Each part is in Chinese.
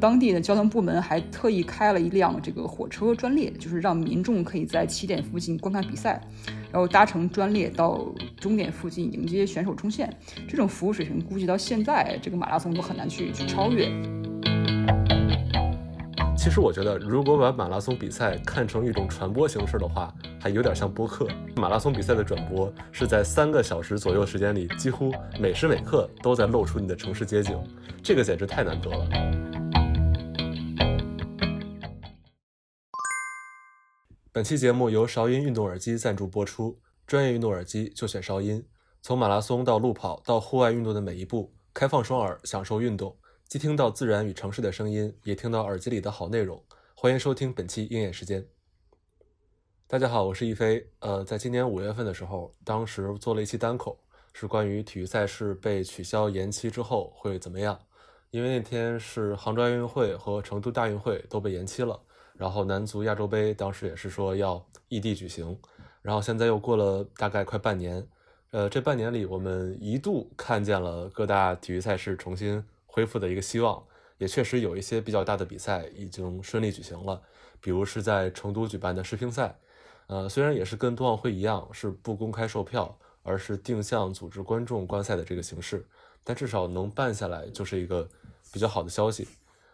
当地的交通部门还特意开了一辆这个火车专列，就是让民众可以在起点附近观看比赛，然后搭乘专列到终点附近迎接选手冲线。这种服务水平，估计到现在这个马拉松都很难去去超越。其实我觉得，如果把马拉松比赛看成一种传播形式的话，还有点像播客。马拉松比赛的转播是在三个小时左右时间里，几乎每时每刻都在露出你的城市街景，这个简直太难得了。本期节目由韶音运动耳机赞助播出，专业运动耳机就选韶音。从马拉松到路跑到户外运动的每一步，开放双耳，享受运动。既听到自然与城市的声音，也听到耳机里的好内容。欢迎收听本期鹰眼时间。大家好，我是一飞。呃，在今年五月份的时候，当时做了一期单口，是关于体育赛事被取消延期之后会怎么样。因为那天是杭州亚运会和成都大运会都被延期了，然后男足亚洲杯当时也是说要异地举行，然后现在又过了大概快半年。呃，这半年里，我们一度看见了各大体育赛事重新。恢复的一个希望，也确实有一些比较大的比赛已经顺利举行了，比如是在成都举办的世乒赛，呃，虽然也是跟冬奥会一样是不公开售票，而是定向组织观众观赛的这个形式，但至少能办下来就是一个比较好的消息。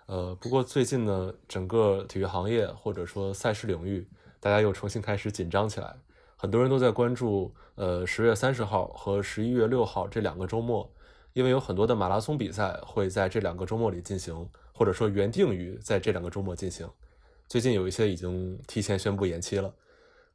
呃，不过最近呢，整个体育行业或者说赛事领域，大家又重新开始紧张起来，很多人都在关注，呃，十月三十号和十一月六号这两个周末。因为有很多的马拉松比赛会在这两个周末里进行，或者说原定于在这两个周末进行。最近有一些已经提前宣布延期了。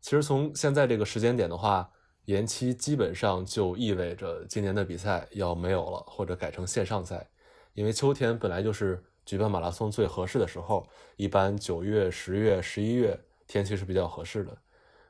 其实从现在这个时间点的话，延期基本上就意味着今年的比赛要没有了，或者改成线上赛。因为秋天本来就是举办马拉松最合适的时候，一般九月、十月、十一月天气是比较合适的。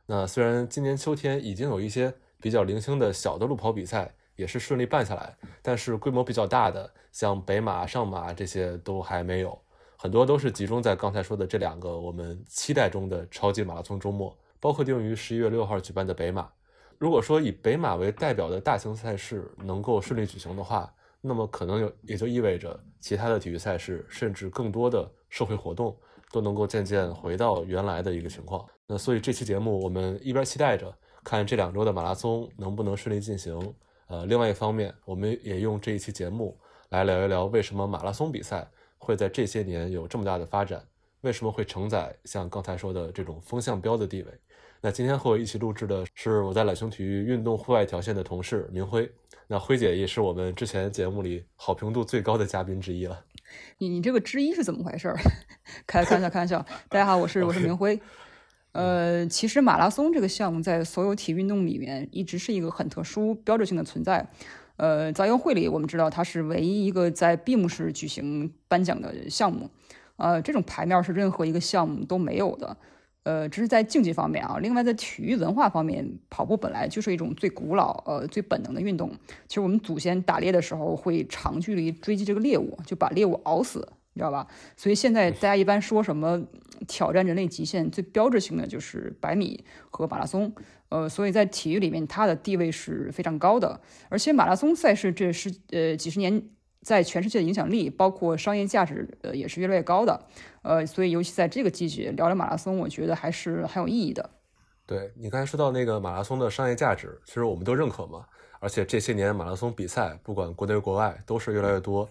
那虽然今年秋天已经有一些比较零星的小的路跑比赛。也是顺利办下来，但是规模比较大的，像北马、上马这些都还没有，很多都是集中在刚才说的这两个我们期待中的超级马拉松周末，包括定于十一月六号举办的北马。如果说以北马为代表的大型赛事能够顺利举行的话，那么可能有也就意味着其他的体育赛事，甚至更多的社会活动都能够渐渐回到原来的一个情况。那所以这期节目我们一边期待着看这两周的马拉松能不能顺利进行。呃，另外一方面，我们也用这一期节目来聊一聊，为什么马拉松比赛会在这些年有这么大的发展，为什么会承载像刚才说的这种风向标的地位。那今天和我一起录制的是我在懒熊体育运动户外条线的同事明辉，那辉姐也是我们之前节目里好评度最高的嘉宾之一了。你你这个之一是怎么回事？开开玩笑，开玩笑。大家好，我是我是 明辉。呃，其实马拉松这个项目在所有体育运动里面一直是一个很特殊、标志性的存在。呃，在奥运会里，我们知道它是唯一一个在闭幕式举行颁奖的项目。呃，这种牌面是任何一个项目都没有的。呃，这是在竞技方面啊。另外，在体育文化方面，跑步本来就是一种最古老、呃最本能的运动。其实我们祖先打猎的时候会长距离追击这个猎物，就把猎物熬死。你知道吧？所以现在大家一般说什么挑战人类极限，最标志性的就是百米和马拉松。呃，所以在体育里面，它的地位是非常高的。而且马拉松赛事这是呃几十年在全世界的影响力，包括商业价值，呃也是越来越高的。呃，所以尤其在这个季节聊聊马拉松，我觉得还是很有意义的。对你刚才说到那个马拉松的商业价值，其实我们都认可嘛。而且这些年马拉松比赛，不管国内国外，都是越来越多。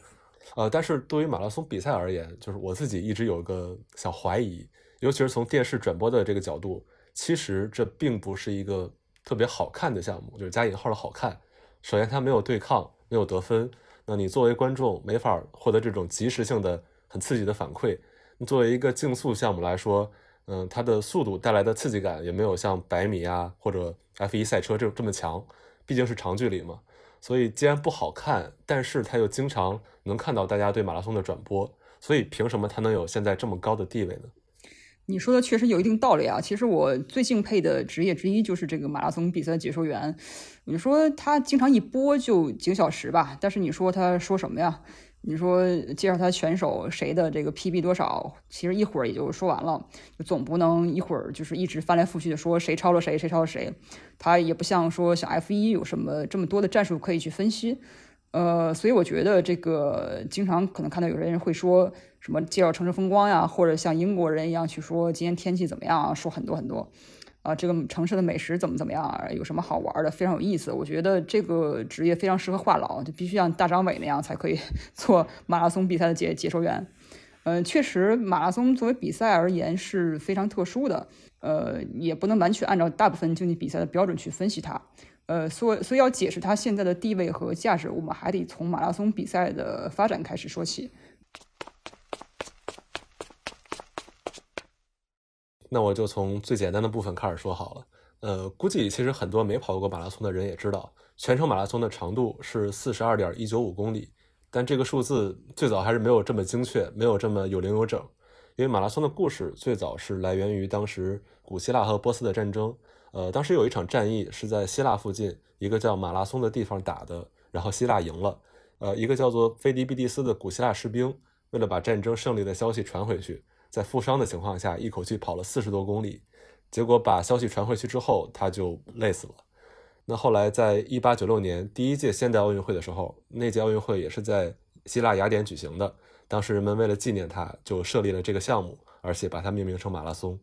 呃，但是对于马拉松比赛而言，就是我自己一直有个小怀疑，尤其是从电视转播的这个角度，其实这并不是一个特别好看的项目，就是加引号的好看。首先，它没有对抗，没有得分，那你作为观众没法获得这种及时性的、很刺激的反馈。作为一个竞速项目来说，嗯，它的速度带来的刺激感也没有像百米啊或者 F1 赛车这这么强，毕竟是长距离嘛。所以，既然不好看，但是它又经常能看到大家对马拉松的转播，所以凭什么它能有现在这么高的地位呢？你说的确实有一定道理啊。其实我最敬佩的职业之一就是这个马拉松比赛的解说员。你说他经常一播就几个小时吧，但是你说他说什么呀？你说介绍他选手谁的这个 PB 多少，其实一会儿也就说完了，就总不能一会儿就是一直翻来覆去的说谁超了谁，谁超了谁。他也不像说像 F 一有什么这么多的战术可以去分析。呃，所以我觉得这个经常可能看到有些人会说什么介绍城市风光呀，或者像英国人一样去说今天天气怎么样啊，说很多很多。啊，这个城市的美食怎么怎么样啊？有什么好玩的？非常有意思。我觉得这个职业非常适合话痨，就必须像大张伟那样才可以 做马拉松比赛的解解说员。嗯，确实，马拉松作为比赛而言是非常特殊的。呃，也不能完全按照大部分竞技比赛的标准去分析它。呃，所所以要解释它现在的地位和价值，我们还得从马拉松比赛的发展开始说起。那我就从最简单的部分开始说好了。呃，估计其实很多没跑过马拉松的人也知道，全程马拉松的长度是四十二点一九五公里。但这个数字最早还是没有这么精确，没有这么有零有整。因为马拉松的故事最早是来源于当时古希腊和波斯的战争。呃，当时有一场战役是在希腊附近一个叫马拉松的地方打的，然后希腊赢了。呃，一个叫做菲迪比蒂斯的古希腊士兵，为了把战争胜利的消息传回去。在负伤的情况下，一口气跑了四十多公里，结果把消息传回去之后，他就累死了。那后来，在一八九六年第一届现代奥运会的时候，那届奥运会也是在希腊雅典举行的。当时人们为了纪念他，就设立了这个项目，而且把它命名成马拉松。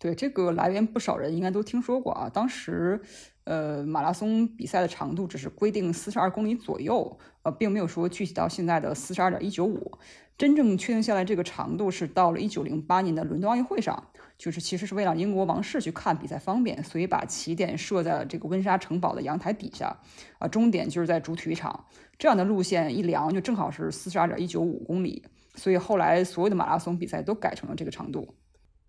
对这个来源，不少人应该都听说过啊。当时，呃，马拉松比赛的长度只是规定四十二公里左右，呃，并没有说具体到现在的四十二点一九五。真正确定下来这个长度是到了一九零八年的伦敦奥运会上，就是其实是为了英国王室去看比赛方便，所以把起点设在了这个温莎城堡的阳台底下，啊，终点就是在主体育场。这样的路线一量就正好是四十二点一九五公里，所以后来所有的马拉松比赛都改成了这个长度。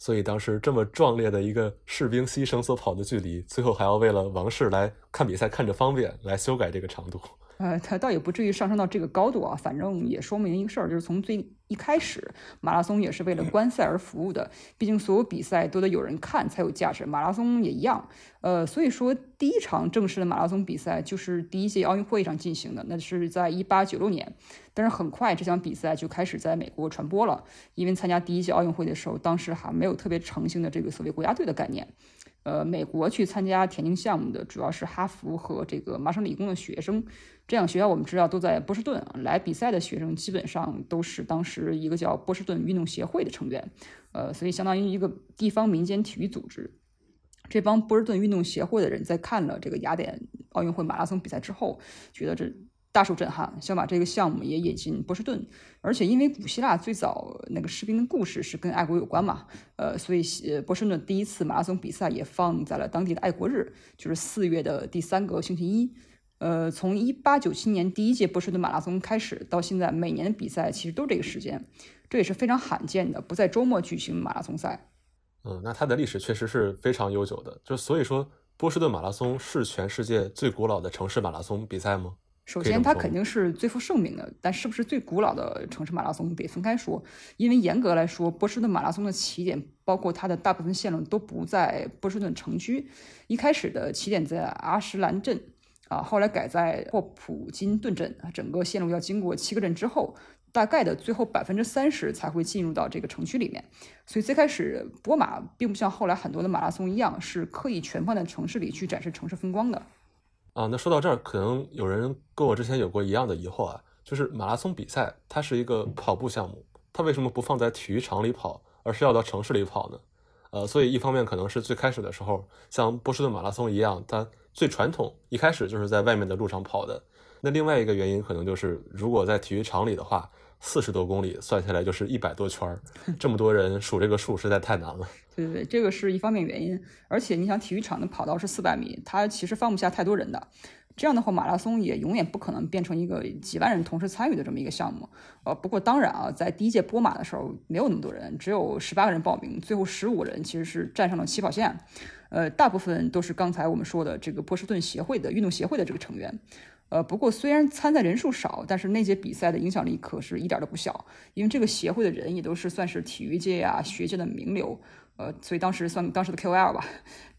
所以当时这么壮烈的一个士兵牺牲所跑的距离，最后还要为了王室来看比赛看着方便来修改这个长度。呃，他倒也不至于上升到这个高度啊，反正也说明一个事儿，就是从最一开始，马拉松也是为了观赛而服务的。毕竟所有比赛都得有人看才有价值，马拉松也一样。呃，所以说第一场正式的马拉松比赛就是第一届奥运会上进行的，那是在一八九六年。但是很快这项比赛就开始在美国传播了，因为参加第一届奥运会的时候，当时还没有特别成型的这个所谓国家队的概念。呃，美国去参加田径项目的主要是哈佛和这个麻省理工的学生，这两学校我们知道都在波士顿。来比赛的学生基本上都是当时一个叫波士顿运动协会的成员，呃，所以相当于一个地方民间体育组织。这帮波士顿运动协会的人在看了这个雅典奥运会马拉松比赛之后，觉得这。大受震撼，想把这个项目也引进波士顿，而且因为古希腊最早那个士兵的故事是跟爱国有关嘛，呃，所以呃波士顿第一次马拉松比赛也放在了当地的爱国日，就是四月的第三个星期一。呃，从一八九七年第一届波士顿马拉松开始到现在，每年的比赛其实都这个时间，这也是非常罕见的，不在周末举行马拉松赛。嗯，那它的历史确实是非常悠久的，就所以说波士顿马拉松是全世界最古老的城市马拉松比赛吗？首先，它肯定是最负盛名的，但是不是最古老的城市马拉松得分开说，因为严格来说，波士顿马拉松的起点，包括它的大部分线路都不在波士顿城区，一开始的起点在阿什兰镇，啊，后来改在霍普金顿镇，整个线路要经过七个镇之后，大概的最后百分之三十才会进入到这个城区里面，所以最开始波马并不像后来很多的马拉松一样，是刻意全放在城市里去展示城市风光的。啊，那说到这儿，可能有人跟我之前有过一样的疑惑啊，就是马拉松比赛它是一个跑步项目，它为什么不放在体育场里跑，而是要到城市里跑呢？呃，所以一方面可能是最开始的时候，像波士顿马拉松一样，它最传统，一开始就是在外面的路上跑的。那另外一个原因可能就是，如果在体育场里的话。四十多公里算下来就是一百多圈儿，这么多人数这个数实在太难了。对对对，这个是一方面原因，而且你想体育场的跑道是四百米，它其实放不下太多人的。这样的话，马拉松也永远不可能变成一个几万人同时参与的这么一个项目。呃，不过当然啊，在第一届波马的时候没有那么多人，只有十八个人报名，最后十五人其实是站上了起跑线。呃，大部分都是刚才我们说的这个波士顿协会的运动协会的这个成员。呃，不过虽然参赛人数少，但是那届比赛的影响力可是一点都不小，因为这个协会的人也都是算是体育界啊、学界的名流，呃，所以当时算当时的 KOL 吧。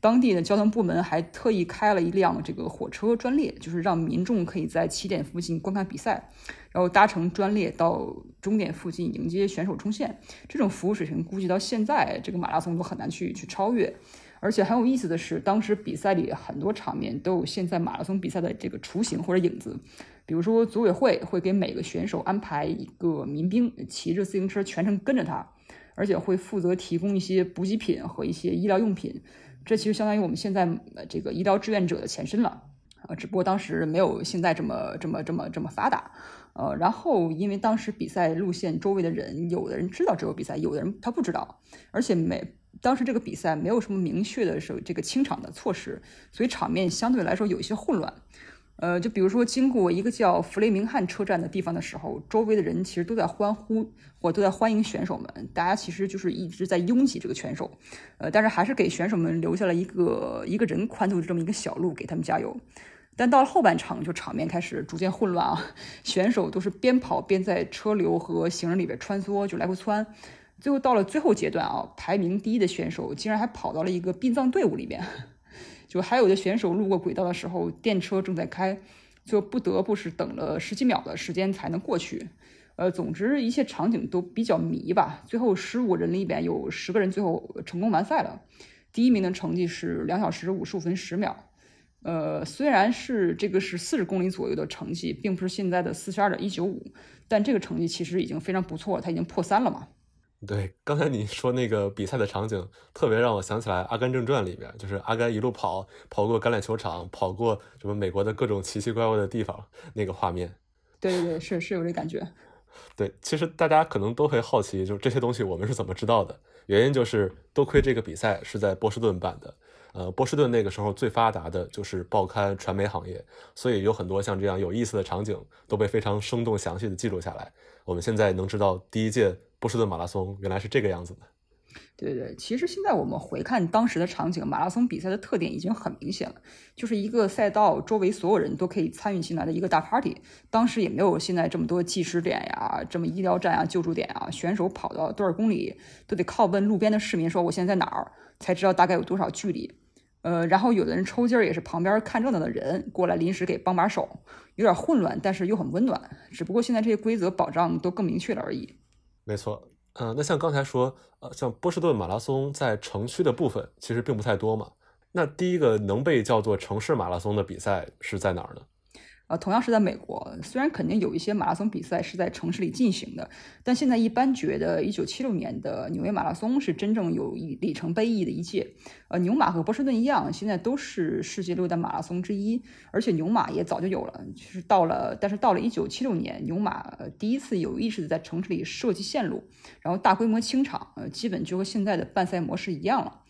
当地的交通部门还特意开了一辆这个火车专列，就是让民众可以在起点附近观看比赛，然后搭乘专列到终点附近迎接选手冲线。这种服务水平估计到现在这个马拉松都很难去去超越。而且很有意思的是，当时比赛里很多场面都有现在马拉松比赛的这个雏形或者影子。比如说，组委会会给每个选手安排一个民兵，骑着自行车全程跟着他，而且会负责提供一些补给品和一些医疗用品。这其实相当于我们现在这个医疗志愿者的前身了。呃，只不过当时没有现在这么这么这么这么发达，呃，然后因为当时比赛路线周围的人，有的人知道这有比赛，有的人他不知道，而且每当时这个比赛没有什么明确的是这个清场的措施，所以场面相对来说有一些混乱。呃，就比如说经过一个叫弗雷明汉车站的地方的时候，周围的人其实都在欢呼，或都在欢迎选手们，大家其实就是一直在拥挤这个选手，呃，但是还是给选手们留下了一个一个人宽度的这么一个小路给他们加油。但到了后半场，就场面开始逐渐混乱啊！选手都是边跑边在车流和行人里边穿梭，就来回窜。最后到了最后阶段啊，排名第一的选手竟然还跑到了一个殡葬队伍里边。就还有的选手路过轨道的时候，电车正在开，就不得不是等了十几秒的时间才能过去。呃，总之一切场景都比较迷吧。最后十五人里边有十个人最后成功完赛了，第一名的成绩是两小时五十五分十秒。呃，虽然是这个是四十公里左右的成绩，并不是现在的四十二点一九五，但这个成绩其实已经非常不错了，它已经破三了嘛。对，刚才你说那个比赛的场景，特别让我想起来《阿甘正传》里边，就是阿甘一路跑，跑过橄榄球场，跑过什么美国的各种奇奇怪怪的地方，那个画面。对对对，是是有这感觉。对，其实大家可能都会好奇，就是这些东西我们是怎么知道的？原因就是多亏这个比赛是在波士顿办的。呃，波士顿那个时候最发达的就是报刊传媒行业，所以有很多像这样有意思的场景都被非常生动详细的记录下来。我们现在能知道第一届波士顿马拉松原来是这个样子的。对对，其实现在我们回看当时的场景，马拉松比赛的特点已经很明显了，就是一个赛道周围所有人都可以参与进来的一个大 party。当时也没有现在这么多计时点呀、这么医疗站啊、救助点啊，选手跑到多少公里都得靠问路边的市民说我现在在哪儿，才知道大概有多少距离。呃，然后有的人抽筋儿也是旁边看热闹的人过来临时给帮把手，有点混乱，但是又很温暖。只不过现在这些规则保障都更明确了而已。没错，嗯，那像刚才说，呃，像波士顿马拉松在城区的部分其实并不太多嘛。那第一个能被叫做城市马拉松的比赛是在哪儿呢？呃，同样是在美国，虽然肯定有一些马拉松比赛是在城市里进行的，但现在一般觉得一九七六年的纽约马拉松是真正有里程碑意义的一届。呃，牛马和波士顿一样，现在都是世界六大马拉松之一，而且牛马也早就有了，就是到了，但是到了一九七六年，牛马第一次有意识的在城市里设计线路，然后大规模清场，呃，基本就和现在的办赛模式一样了。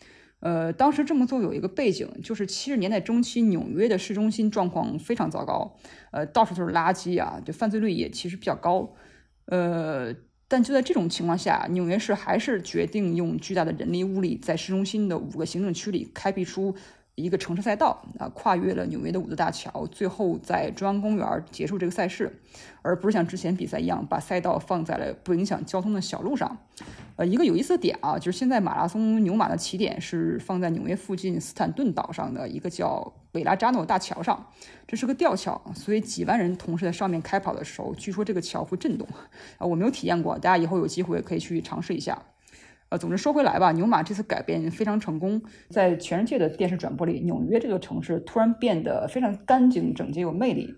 呃，当时这么做有一个背景，就是七十年代中期纽约的市中心状况非常糟糕，呃，到处都是垃圾啊，就犯罪率也其实比较高，呃，但就在这种情况下，纽约市还是决定用巨大的人力物力，在市中心的五个行政区里开辟出。一个城市赛道啊，跨越了纽约的五座大桥，最后在中央公园结束这个赛事，而不是像之前比赛一样把赛道放在了不影响交通的小路上。呃，一个有意思的点啊，就是现在马拉松牛马的起点是放在纽约附近斯坦顿岛上的一个叫韦拉扎诺大桥上，这是个吊桥，所以几万人同时在上面开跑的时候，据说这个桥会震动啊，我没有体验过，大家以后有机会可以去尝试一下。呃，总之说回来吧，牛马这次改变非常成功，在全世界的电视转播里，纽约这个城市突然变得非常干净、整洁、有魅力。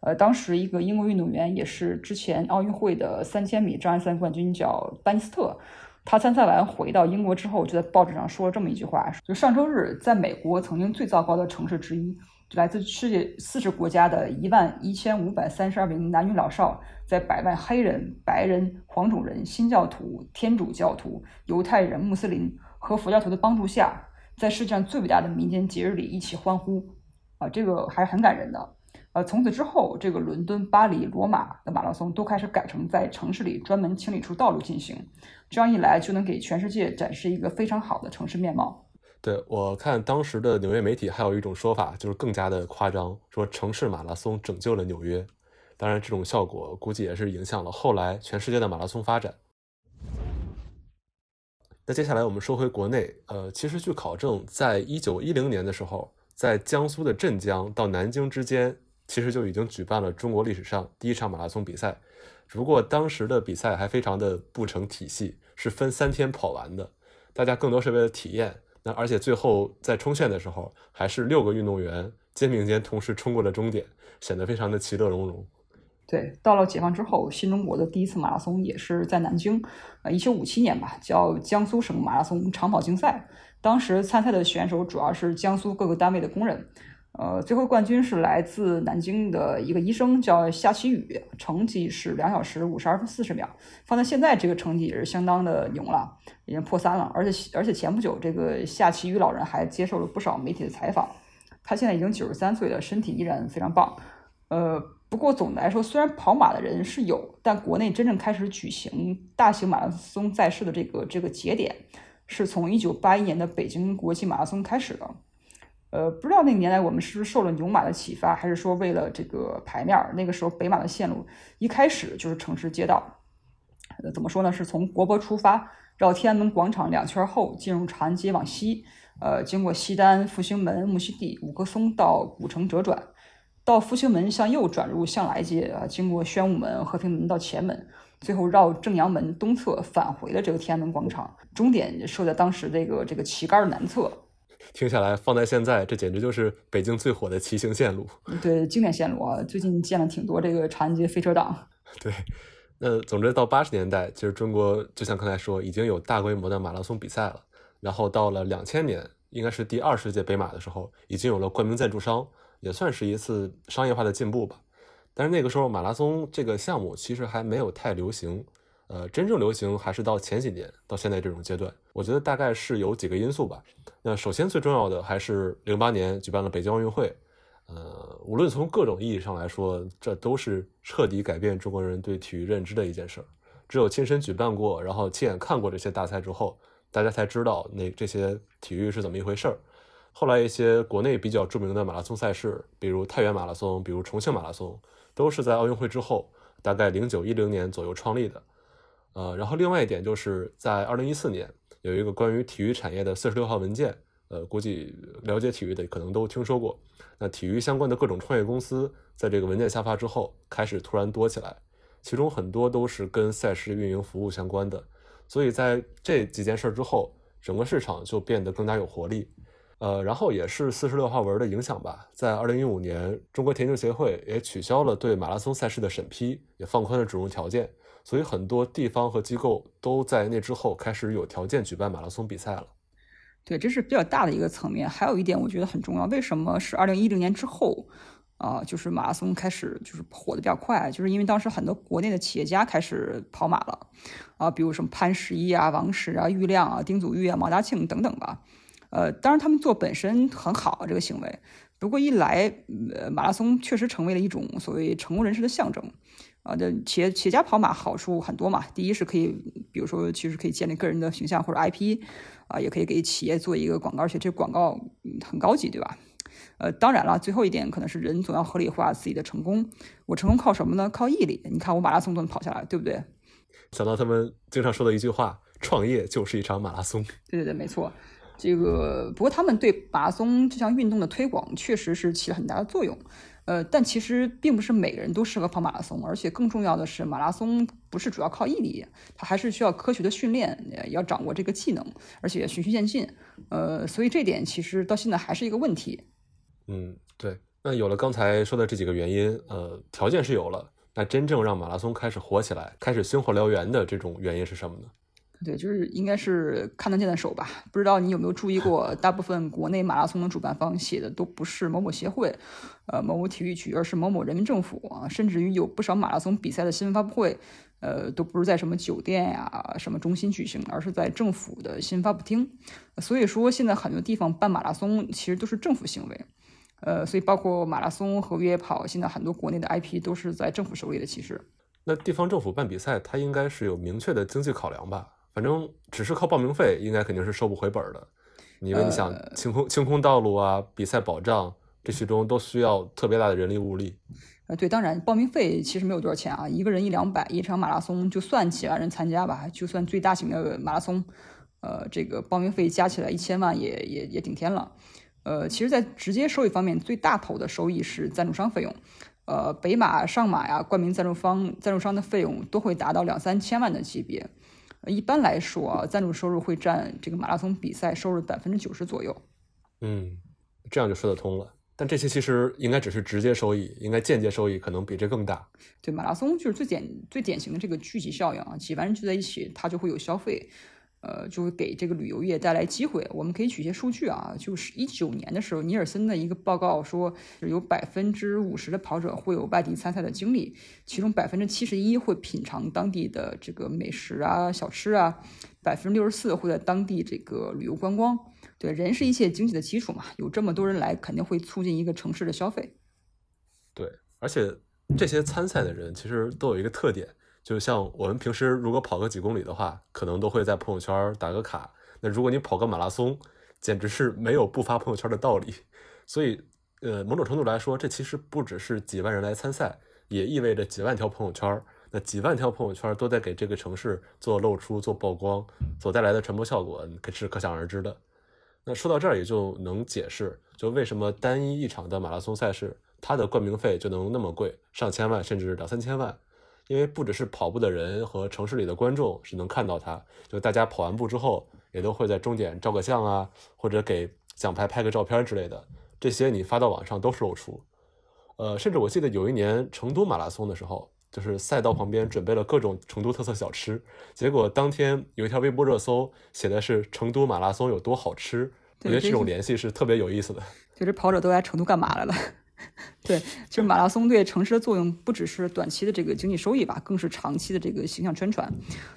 呃，当时一个英国运动员，也是之前奥运会的三千米障碍赛冠军，叫班斯特，他参赛完回到英国之后，就在报纸上说了这么一句话：，就上周日，在美国曾经最糟糕的城市之一。来自世界四十国家的一万一千五百三十二名男女老少，在百万黑人、白人、黄种人、新教徒、天主教徒、犹太人、穆斯林和佛教徒的帮助下，在世界上最伟大的民间节日里一起欢呼，啊，这个还是很感人的。呃，从此之后，这个伦敦、巴黎、罗马的马拉松都开始改成在城市里专门清理出道路进行，这样一来就能给全世界展示一个非常好的城市面貌。对我看当时的纽约媒体还有一种说法，就是更加的夸张，说城市马拉松拯救了纽约。当然，这种效果估计也是影响了后来全世界的马拉松发展。那接下来我们说回国内，呃，其实据考证，在一九一零年的时候，在江苏的镇江到南京之间，其实就已经举办了中国历史上第一场马拉松比赛。只不过当时的比赛还非常的不成体系，是分三天跑完的，大家更多是为了体验。那而且最后在冲线的时候，还是六个运动员肩并肩同时冲过了终点，显得非常的其乐融融。对，到了解放之后，新中国的第一次马拉松也是在南京，呃，一九五七年吧，叫江苏省马拉松长跑竞赛。当时参赛的选手主要是江苏各个单位的工人。呃，最后冠军是来自南京的一个医生，叫夏启宇，成绩是两小时五十二分四十秒。放在现在，这个成绩也是相当的牛了，已经破三了。而且，而且前不久，这个夏启宇老人还接受了不少媒体的采访。他现在已经九十三岁了，身体依然非常棒。呃，不过总的来说，虽然跑马的人是有，但国内真正开始举行大型马拉松赛事的这个这个节点，是从一九八一年的北京国际马拉松开始的。呃，不知道那个年代我们是不是受了牛马的启发，还是说为了这个牌面儿？那个时候北马的线路一开始就是城市街道，呃，怎么说呢？是从国博出发，绕天安门广场两圈后进入长安街往西，呃，经过西单、复兴门、木樨地、五棵松到古城折转，到复兴门向右转入向来街，啊，经过宣武门、和平门到前门，最后绕正阳门东侧返回了这个天安门广场，终点设在当时这个这个旗杆南侧。听下来，放在现在，这简直就是北京最火的骑行线路。对，经典线路啊，最近见了挺多这个长安街飞车党。对，那总之到八十年代，其实中国就像刚才说，已经有大规模的马拉松比赛了。然后到了两千年，应该是第二十届北马的时候，已经有了冠名赞助商，也算是一次商业化的进步吧。但是那个时候，马拉松这个项目其实还没有太流行。呃，真正流行还是到前几年，到现在这种阶段，我觉得大概是有几个因素吧。那首先最重要的还是零八年举办了北京奥运会，呃，无论从各种意义上来说，这都是彻底改变中国人对体育认知的一件事儿。只有亲身举办过，然后亲眼看过这些大赛之后，大家才知道那这些体育是怎么一回事儿。后来一些国内比较著名的马拉松赛事，比如太原马拉松，比如重庆马拉松，都是在奥运会之后，大概零九一零年左右创立的。呃，然后另外一点就是在二零一四年有一个关于体育产业的四十六号文件，呃，估计了解体育的可能都听说过。那体育相关的各种创业公司在这个文件下发之后，开始突然多起来，其中很多都是跟赛事运营服务相关的。所以在这几件事之后，整个市场就变得更加有活力。呃，然后也是四十六号文的影响吧，在二零一五年，中国田径协会也取消了对马拉松赛事的审批，也放宽了准入条件。所以很多地方和机构都在那之后开始有条件举办马拉松比赛了。对，这是比较大的一个层面。还有一点我觉得很重要，为什么是二零一零年之后啊？就是马拉松开始就是火的比较快，就是因为当时很多国内的企业家开始跑马了啊，比如什么潘石屹啊、王石啊、郁亮啊、丁祖昱啊、毛大庆等等吧。呃，当然他们做本身很好这个行为，不过一来，呃，马拉松确实成为了一种所谓成功人士的象征。啊，这企业企业家跑马好处很多嘛。第一是可以，比如说，其实可以建立个人的形象或者 IP，啊，也可以给企业做一个广告，而且这广告很高级，对吧？呃，当然了，最后一点可能是人总要合理化自己的成功。我成功靠什么呢？靠毅力。你看我马拉松都能跑下来，对不对？想到他们经常说的一句话：“创业就是一场马拉松。”对对对，没错。这个不过他们对马拉松这项运动的推广确实是起了很大的作用。呃，但其实并不是每个人都适合跑马拉松，而且更重要的是，马拉松不是主要靠毅力，它还是需要科学的训练，要掌握这个技能，而且循序渐进。呃，所以这点其实到现在还是一个问题。嗯，对。那有了刚才说的这几个原因，呃，条件是有了，那真正让马拉松开始火起来，开始星火燎原的这种原因是什么呢？对，就是应该是看得见的手吧。不知道你有没有注意过，大部分国内马拉松的主办方写的都不是某某协会，呃，某某体育局，而是某某人民政府。甚至于有不少马拉松比赛的新闻发布会，呃，都不是在什么酒店呀、什么中心举行，而是在政府的新闻发布厅。所以说，现在很多地方办马拉松其实都是政府行为，呃，所以包括马拉松和越野跑，现在很多国内的 IP 都是在政府手里的。其实，那地方政府办比赛，它应该是有明确的经济考量吧？反正只是靠报名费，应该肯定是收不回本的。因为你想清空清空道路啊，比赛保障，这其中都需要特别大的人力物力。呃，对，当然报名费其实没有多少钱啊，一个人一两百，一场马拉松就算几万人参加吧，就算最大型的马拉松，呃，这个报名费加起来一千万也也也顶天了。呃，其实，在直接收益方面，最大头的收益是赞助商费用。呃，北马、上马呀，冠名赞助方赞助商的费用都会达到两三千万的级别。一般来说啊，赞助收入会占这个马拉松比赛收入百分之九十左右。嗯，这样就说得通了。但这些其实应该只是直接收益，应该间接收益可能比这更大。对，马拉松就是最典最典型的这个聚集效应啊，几万人聚在一起，它就会有消费。呃，就会给这个旅游业带来机会。我们可以举一些数据啊，就是一九年的时候，尼尔森的一个报告说，有百分之五十的跑者会有外地参赛的经历，其中百分之七十一会品尝当地的这个美食啊、小吃啊，百分之六十四会在当地这个旅游观光。对，人是一切经济的基础嘛，有这么多人来，肯定会促进一个城市的消费。对，而且这些参赛的人其实都有一个特点。就像我们平时如果跑个几公里的话，可能都会在朋友圈打个卡。那如果你跑个马拉松，简直是没有不发朋友圈的道理。所以，呃，某种程度来说，这其实不只是几万人来参赛，也意味着几万条朋友圈。那几万条朋友圈都在给这个城市做露出、做曝光，所带来的传播效果可是可想而知的。那说到这儿，也就能解释，就为什么单一一场的马拉松赛事，它的冠名费就能那么贵，上千万甚至两三千万。因为不只是跑步的人和城市里的观众是能看到它，就大家跑完步之后也都会在终点照个相啊，或者给奖牌拍个照片之类的，这些你发到网上都是露出。呃，甚至我记得有一年成都马拉松的时候，就是赛道旁边准备了各种成都特色小吃，结果当天有一条微博热搜写的是成都马拉松有多好吃，我觉得这种联系是特别有意思的。就是跑者都来成都干嘛来了？对，就是马拉松对城市的作用不只是短期的这个经济收益吧，更是长期的这个形象宣传，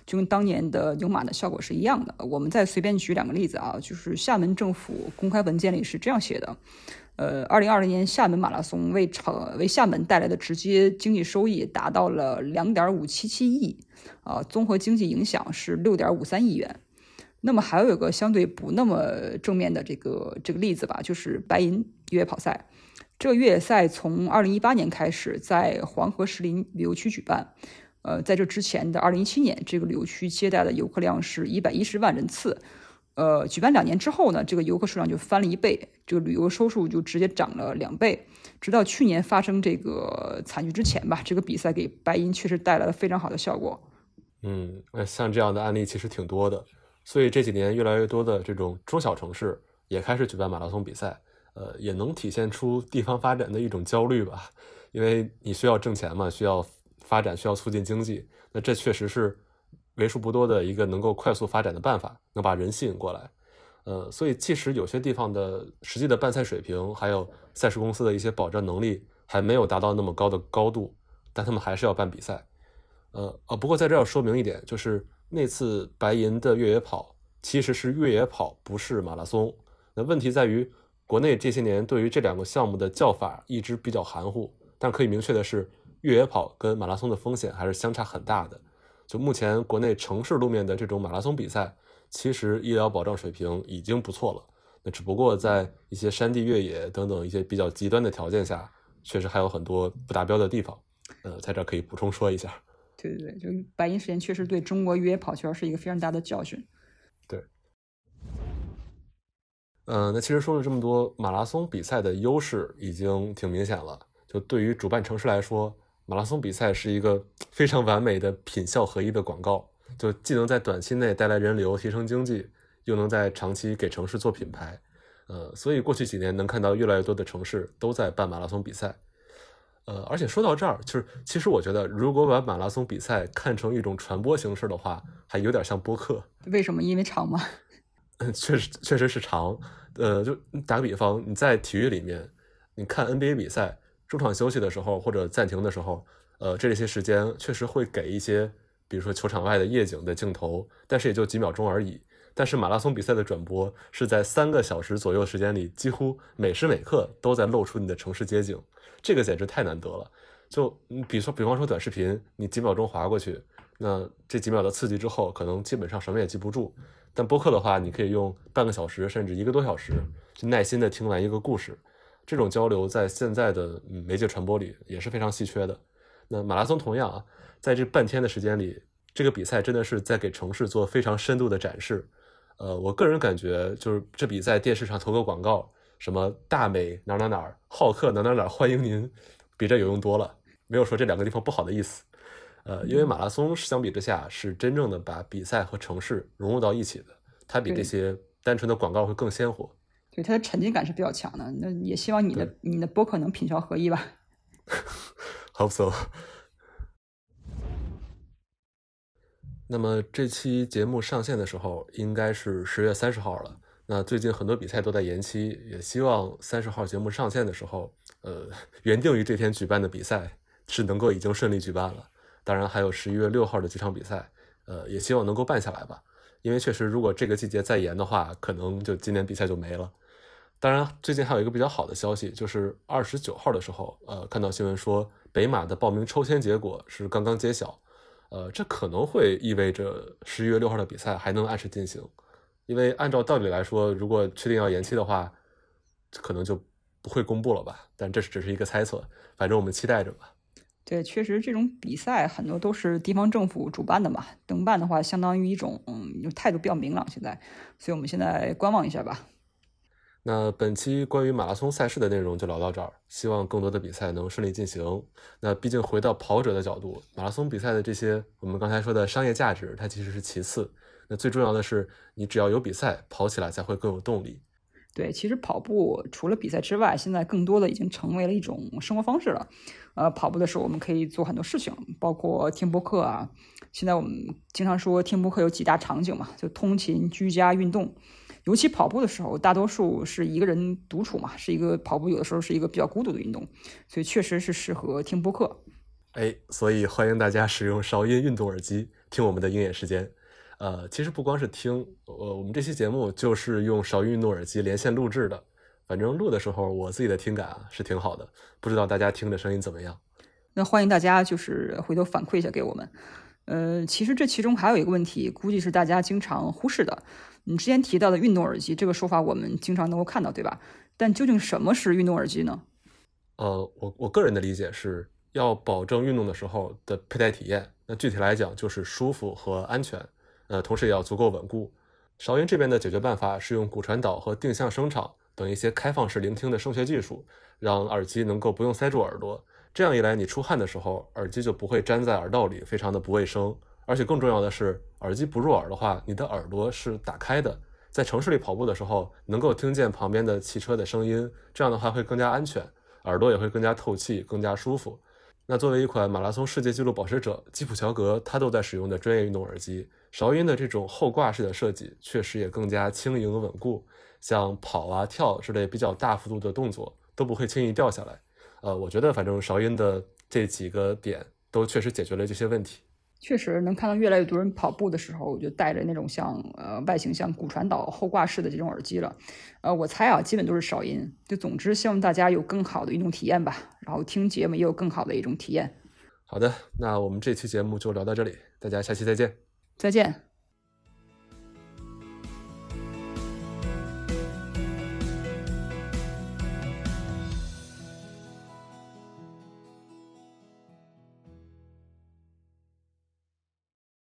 就跟当年的牛马的效果是一样的。我们再随便举两个例子啊，就是厦门政府公开文件里是这样写的：，呃，二零二零年厦门马拉松为城为厦门带来的直接经济收益达到了两点五七七亿，啊，综合经济影响是六点五三亿元。那么还有一个相对不那么正面的这个这个例子吧，就是白银越野跑赛。这个越野赛从二零一八年开始在黄河石林旅游区举办，呃，在这之前的二零一七年，这个旅游区接待的游客量是一百一十万人次，呃，举办两年之后呢，这个游客数量就翻了一倍，这个旅游收入就直接涨了两倍。直到去年发生这个惨剧之前吧，这个比赛给白银确实带来了非常好的效果。嗯，那像这样的案例其实挺多的，所以这几年越来越多的这种中小城市也开始举办马拉松比赛。呃，也能体现出地方发展的一种焦虑吧，因为你需要挣钱嘛，需要发展，需要促进经济，那这确实是为数不多的一个能够快速发展的办法，能把人吸引过来。呃，所以即使有些地方的实际的办赛水平，还有赛事公司的一些保障能力还没有达到那么高的高度，但他们还是要办比赛。呃呃，不过在这要说明一点，就是那次白银的越野跑其实是越野跑，不是马拉松。那问题在于。国内这些年对于这两个项目的叫法一直比较含糊，但可以明确的是，越野跑跟马拉松的风险还是相差很大的。就目前国内城市路面的这种马拉松比赛，其实医疗保障水平已经不错了。那只不过在一些山地越野等等一些比较极端的条件下，确实还有很多不达标的地方。呃，在这可以补充说一下。对对对，就白银事件确实对中国越野跑圈是一个非常大的教训。对嗯，那其实说了这么多，马拉松比赛的优势已经挺明显了。就对于主办城市来说，马拉松比赛是一个非常完美的品效合一的广告，就既能在短期内带来人流、提升经济，又能在长期给城市做品牌。呃，所以过去几年能看到越来越多的城市都在办马拉松比赛。呃，而且说到这儿，就是其实我觉得，如果把马拉松比赛看成一种传播形式的话，还有点像播客。为什么？因为长吗？确实，确实是长。呃，就打个比方，你在体育里面，你看 NBA 比赛，中场休息的时候或者暂停的时候，呃，这些时间确实会给一些，比如说球场外的夜景的镜头，但是也就几秒钟而已。但是马拉松比赛的转播是在三个小时左右时间里，几乎每时每刻都在露出你的城市街景，这个简直太难得了。就你比如说，比方说短视频，你几秒钟划过去，那这几秒的刺激之后，可能基本上什么也记不住。但播客的话，你可以用半个小时甚至一个多小时，去耐心的听完一个故事。这种交流在现在的媒介传播里也是非常稀缺的。那马拉松同样啊，在这半天的时间里，这个比赛真的是在给城市做非常深度的展示。呃，我个人感觉就是这比在电视上投个广告，什么大美哪哪哪，好客哪哪哪，欢迎您，比这有用多了。没有说这两个地方不好的意思。呃，因为马拉松相比之下是真正的把比赛和城市融入到一起的，它比这些单纯的广告会更鲜活。对，它的沉浸感是比较强的。那也希望你的你的播客能品效合一吧。Hope so。那么这期节目上线的时候应该是十月三十号了。那最近很多比赛都在延期，也希望三十号节目上线的时候，呃，原定于这天举办的比赛是能够已经顺利举办了。当然还有十一月六号的几场比赛，呃，也希望能够办下来吧。因为确实，如果这个季节再延的话，可能就今年比赛就没了。当然，最近还有一个比较好的消息，就是二十九号的时候，呃，看到新闻说北马的报名抽签结果是刚刚揭晓，呃，这可能会意味着十一月六号的比赛还能按时进行。因为按照道理来说，如果确定要延期的话，可能就不会公布了吧。但这只是一个猜测，反正我们期待着吧。对，确实这种比赛很多都是地方政府主办的嘛，登办的话相当于一种嗯，态度比较明朗。现在，所以我们现在观望一下吧。那本期关于马拉松赛事的内容就聊到这儿，希望更多的比赛能顺利进行。那毕竟回到跑者的角度，马拉松比赛的这些我们刚才说的商业价值，它其实是其次。那最重要的是，你只要有比赛，跑起来才会更有动力。对，其实跑步除了比赛之外，现在更多的已经成为了一种生活方式了。呃，跑步的时候我们可以做很多事情，包括听播客啊。现在我们经常说听播客有几大场景嘛，就通勤、居家、运动。尤其跑步的时候，大多数是一个人独处嘛，是一个跑步有的时候是一个比较孤独的运动，所以确实是适合听播客。哎，所以欢迎大家使用韶音运动耳机听我们的鹰眼时间。呃，其实不光是听，呃，我们这期节目就是用韶音运动耳机连线录制的。反正录的时候，我自己的听感啊是挺好的，不知道大家听的声音怎么样？那欢迎大家就是回头反馈一下给我们。呃，其实这其中还有一个问题，估计是大家经常忽视的。你之前提到的运动耳机这个说法，我们经常能够看到，对吧？但究竟什么是运动耳机呢？呃，我我个人的理解是要保证运动的时候的佩戴体验。那具体来讲就是舒服和安全。呃，同时也要足够稳固。韶音这边的解决办法是用骨传导和定向声场等一些开放式聆听的声学技术，让耳机能够不用塞住耳朵。这样一来，你出汗的时候，耳机就不会粘在耳道里，非常的不卫生。而且更重要的是，耳机不入耳的话，你的耳朵是打开的，在城市里跑步的时候，能够听见旁边的汽车的声音，这样的话会更加安全，耳朵也会更加透气，更加舒服。那作为一款马拉松世界纪录保持者，基普乔格他都在使用的专业运动耳机。韶音的这种后挂式的设计，确实也更加轻盈稳固，像跑啊、跳之类比较大幅度的动作都不会轻易掉下来。呃，我觉得反正韶音的这几个点都确实解决了这些问题。确实能看到越来越多人跑步的时候就带着那种像呃外形像骨传导后挂式的这种耳机了。呃，我猜啊，基本都是韶音。就总之，希望大家有更好的运动体验吧，然后听节目也有更好的一种体验。好的，那我们这期节目就聊到这里，大家下期再见。再见。